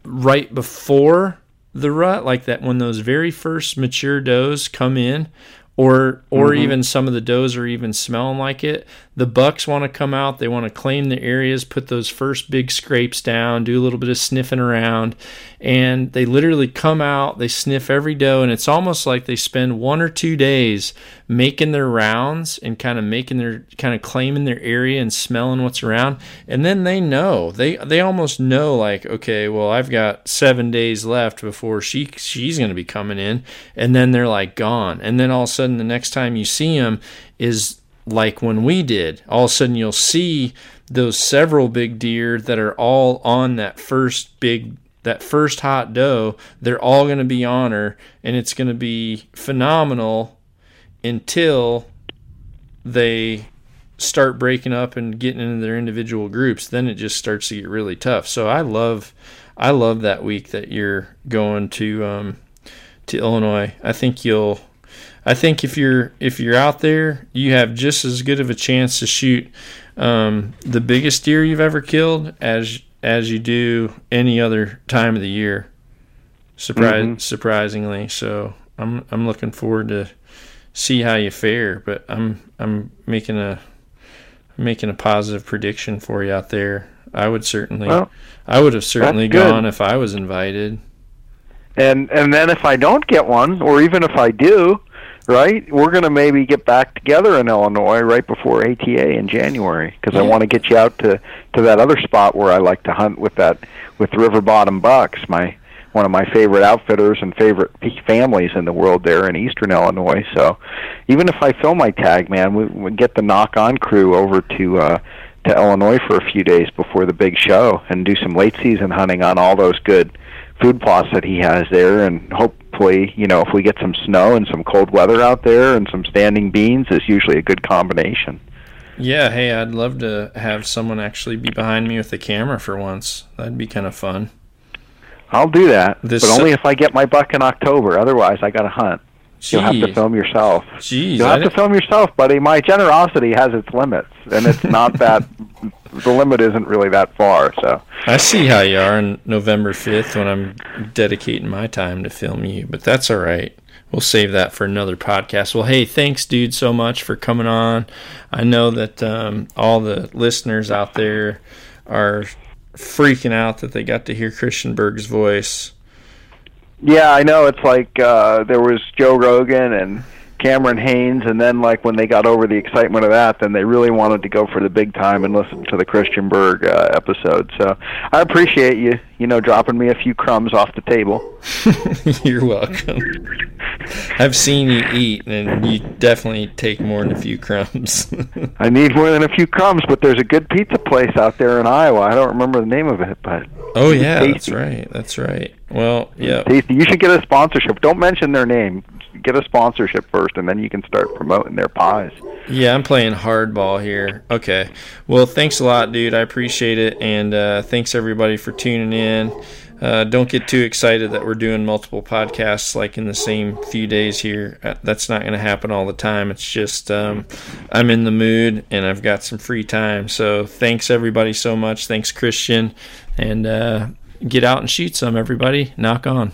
right before the rut, like that when those very first mature does come in, or or mm-hmm. even some of the does are even smelling like it. The bucks want to come out. They want to claim the areas, put those first big scrapes down, do a little bit of sniffing around, and they literally come out. They sniff every doe, and it's almost like they spend one or two days making their rounds and kind of making their kind of claiming their area and smelling what's around, and then they know they they almost know like okay, well I've got seven days left before she she's going to be coming in, and then they're like gone, and then all of a sudden the next time you see them is like when we did. All of a sudden you'll see those several big deer that are all on that first big that first hot doe. They're all going to be on her, and it's going to be phenomenal until they start breaking up and getting into their individual groups. Then it just starts to get really tough. So I love I love that week that you're going to um, to Illinois. I think you'll I think if you're if you're out there, you have just as good of a chance to shoot um, the biggest deer you've ever killed as as you do any other time of the year. Surprise, mm-hmm. surprisingly. So I'm I'm looking forward to see how you fare. But I'm I'm making a making a positive prediction for you out there. I would certainly well, I would have certainly gone if I was invited. And and then if I don't get one, or even if I do, right? We're going to maybe get back together in Illinois right before ATA in January because yeah. I want to get you out to to that other spot where I like to hunt with that with river bottom bucks. My one of my favorite outfitters and favorite families in the world there in eastern Illinois. So even if I fill my tag, man, we, we get the Nock On crew over to uh to Illinois for a few days before the big show and do some late season hunting on all those good food plots that he has there. And hopefully you know if we get some snow and some cold weather out there and some standing beans is usually a good combination. Yeah hey i'd love to have someone actually be behind me with the camera for once. That'd be kind of fun i'll do that this but only if i get my buck in october otherwise i gotta hunt Jeez. You'll have to film yourself. Jeez, You'll have to film yourself, buddy. My generosity has its limits, and it's not that the limit isn't really that far. So I see how you are on November fifth when I'm dedicating my time to film you, but that's all right. We'll save that for another podcast. Well, hey, thanks, dude, so much for coming on. I know that um, all the listeners out there are freaking out that they got to hear Christian Berg's voice yeah, I know. It's like uh, there was Joe Rogan and Cameron Hanes, and then like when they got over the excitement of that, then they really wanted to go for the big time and listen to the Christian Berg uh, episode. So I appreciate you, you know, dropping me a few crumbs off the table. You're welcome. I've seen you eat, and you definitely take more than a few crumbs. I need more than a few crumbs, but there's a good pizza place out there in Iowa. I don't remember the name of it, but oh yeah, that's right, that's right. Well, yeah, tasty. You should get a sponsorship. Don't mention their name get a sponsorship first, and then you can start promoting their pies. Yeah, I'm playing hardball here. Okay. Well, thanks a lot, dude. I appreciate it, and uh, thanks everybody for tuning in. Uh, don't get too excited that we're doing multiple podcasts like in the same few days here. Uh, that's not going to happen all the time. It's just um, I'm in the mood and I've got some free time. So thanks everybody so much. Thanks Christian, and uh, get out and shoot some everybody. Nock On.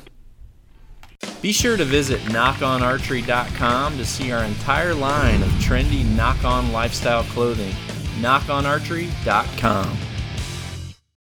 Be sure to visit nockonarchery.com to see our entire line of trendy nock on lifestyle clothing. nockonarchery.com.